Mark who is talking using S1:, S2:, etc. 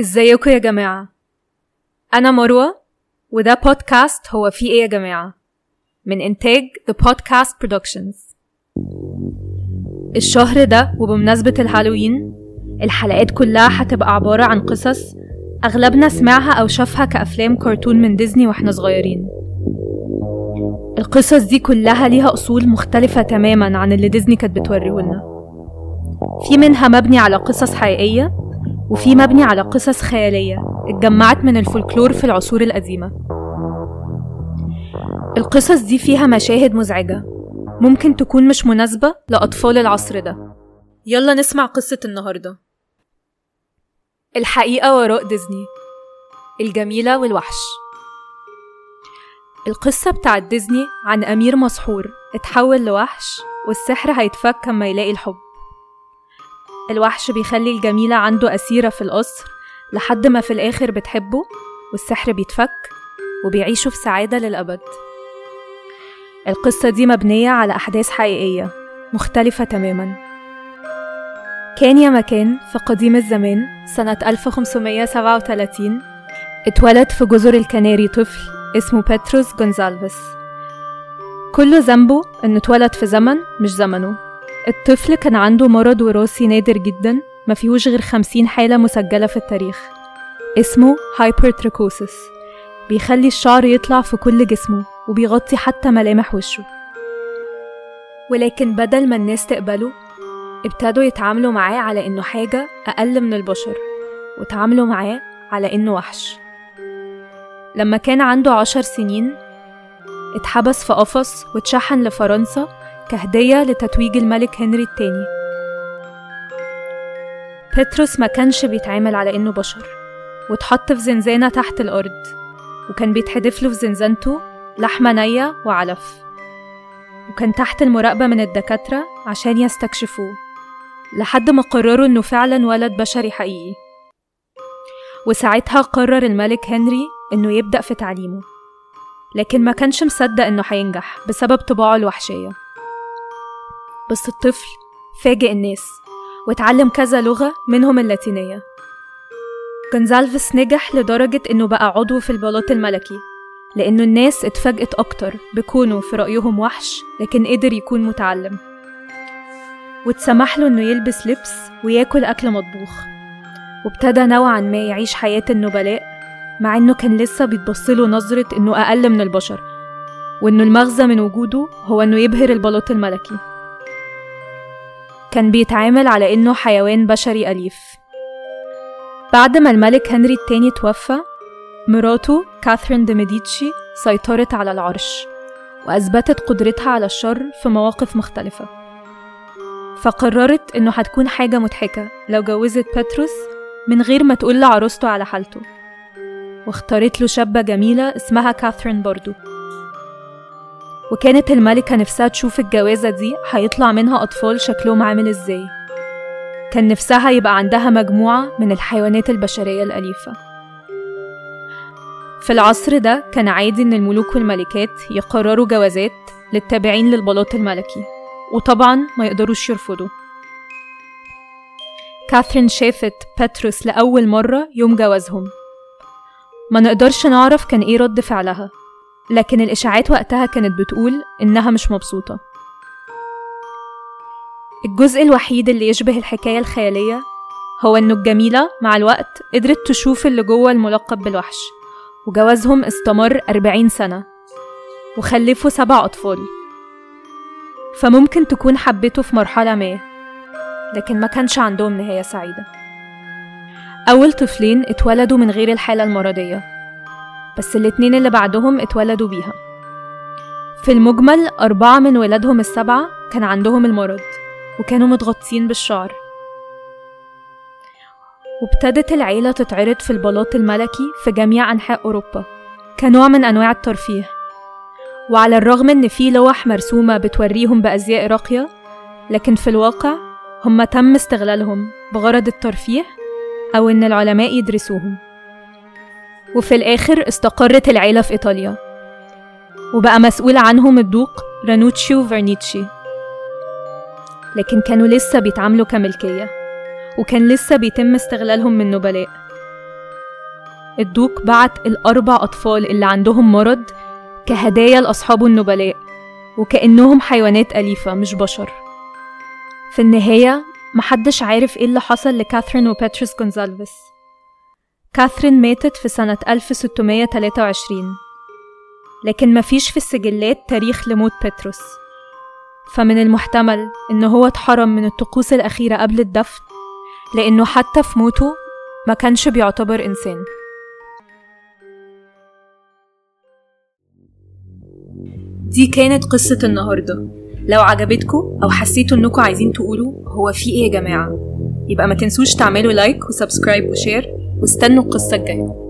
S1: ازيكم يا جماعة؟ أنا مروة وده بودكاست هو في إيه يا جماعة؟ من إنتاج The Podcast Productions. الشهر ده وبمناسبة الهالوين الحلقات كلها هتبقى عبارة عن قصص أغلبنا سمعها أو شافها كأفلام كرتون من ديزني وإحنا صغيرين. القصص دي كلها ليها أصول مختلفة تماما عن اللي ديزني كانت بتوريهولنا. في منها مبني على قصص حقيقية وفي مبني على قصص خيالية اتجمعت من الفولكلور في العصور القديمة. القصص دي فيها مشاهد مزعجة ممكن تكون مش مناسبة لأطفال العصر ده. يلا نسمع قصة النهاردة. الحقيقة وراء ديزني الجميلة والوحش. القصة بتاعت ديزني عن أمير مسحور اتحول لوحش والسحر هيتفك لما يلاقي الحب. الوحش بيخلي الجميلة عنده أسيرة في القصر لحد ما في الآخر بتحبه والسحر بيتفك وبيعيشوا في سعادة للأبد. القصة دي مبنية على أحداث حقيقية مختلفة تماما. كان يا مكان في قديم الزمان سنة 1537 اتولد في جزر الكناري طفل اسمه بيتروس جونزالفيس. كل ذنبه إنه اتولد في زمن مش زمنه. الطفل كان عنده مرض وراثي نادر جدا ما فيهوش غير خمسين حالة مسجلة في التاريخ. اسمه hypertrichosis بيخلي الشعر يطلع في كل جسمه وبيغطي حتى ملامح وشه. ولكن بدل ما الناس تقبله ابتدوا يتعاملوا معاه على إنه حاجة أقل من البشر وتعاملوا معاه على إنه وحش. لما كان عنده عشر سنين اتحبس في قفص واتشحن لفرنسا كهدية لتتويج الملك هنري الثاني بطرس ما كانش بيتعامل على إنه بشر واتحط في زنزانة تحت الأرض وكان بيتحدف له في زنزانته لحمة نية وعلف وكان تحت المراقبة من الدكاترة عشان يستكشفوه لحد ما قرروا إنه فعلا ولد بشري حقيقي. وساعتها قرر الملك هنري إنه يبدأ في تعليمه لكن ما كانش مصدق إنه هينجح بسبب طباعه الوحشية. بس الطفل فاجئ الناس واتعلم كذا لغة منهم اللاتينية. جونزالفيس نجح لدرجة إنه بقى عضو في البلاط الملكي لأنه الناس اتفاجئت أكتر بكونه في رأيهم وحش لكن قدر يكون متعلم. واتسمح له إنه يلبس لبس وياكل أكل مطبوخ. وابتدى نوعا ما يعيش حياة النبلاء مع إنه كان لسه بيتبصله نظرة إنه أقل من البشر وإنه المغزى من وجوده هو إنه يبهر البلاط الملكي. كان بيتعامل على إنه حيوان بشري أليف. بعد ما الملك هنري التاني توفى مراته كاثرين دي ميديتشي سيطرت على العرش وأثبتت قدرتها على الشر في مواقف مختلفة. فقررت إنه هتكون حاجة مضحكة لو جوزت بطرس من غير ما تقول لعروسته على حالته. واختارت له شابة جميلة اسمها كاثرين برضو. وكانت الملكة نفسها تشوف الجوازة دي هيطلع منها أطفال شكلهم عامل إزاي. كان نفسها يبقى عندها مجموعة من الحيوانات البشرية الأليفة. في العصر ده كان عادي إن الملوك والملكات يقرروا جوازات للتابعين للبلاط الملكي وطبعا ما يقدروش يرفضوا كاثرين شافت باتروس لأول مرة يوم جوازهم. ما نقدرش نعرف كان إيه رد فعلها. لكن الإشاعات وقتها كانت بتقول إنها مش مبسوطة. الجزء الوحيد اللي يشبه الحكاية الخيالية هو إنه الجميلة مع الوقت قدرت تشوف اللي جوه الملقب بالوحش وجوازهم استمر أربعين سنة وخلفوا سبع أطفال. فممكن تكون حبته في مرحلة ما لكن ما كانش عندهم نهاية سعيدة. أول طفلين اتولدوا من غير الحالة المرضية. بس الاتنين اللي بعدهم اتولدوا بيها. في المجمل أربعة من ولادهم السبعة كان عندهم المرض وكانوا متغطين بالشعر. وابتدت العيلة تتعرض في البلاط الملكي في جميع أنحاء أوروبا كنوع من أنواع الترفيه. وعلى الرغم إن في لوح مرسومة بتوريهم بأزياء راقية لكن في الواقع هم تم استغلالهم بغرض الترفيه أو إن العلماء يدرسوهم. وفي الآخر استقرت العيلة في إيطاليا. وبقى مسؤول عنهم الدوق رانوتشيو فيرنيتشي لكن كانوا لسه بيتعاملوا كملكية وكان لسه بيتم استغلالهم من نبلاء. الدوق بعت الأربع أطفال اللي عندهم مرض كهدايا لأصحابه النبلاء وكأنهم حيوانات أليفة مش بشر. في النهاية محدش عارف إيه اللي حصل لكاثرين وباتريس جونزالفيس كاثرين ماتت في سنة 1623 لكن مفيش في السجلات تاريخ لموت بطرس. فمن المحتمل إن هو اتحرم من الطقوس الأخيرة قبل الدفن لأنه حتى في موته ما كانش بيعتبر إنسان. دي كانت قصة النهاردة. لو عجبتكم أو حسيتوا إنكم عايزين تقولوا هو في إيه يا جماعة يبقى ما تنسوش تعملوا like و subscribe و share. واستنوا القصة الجاية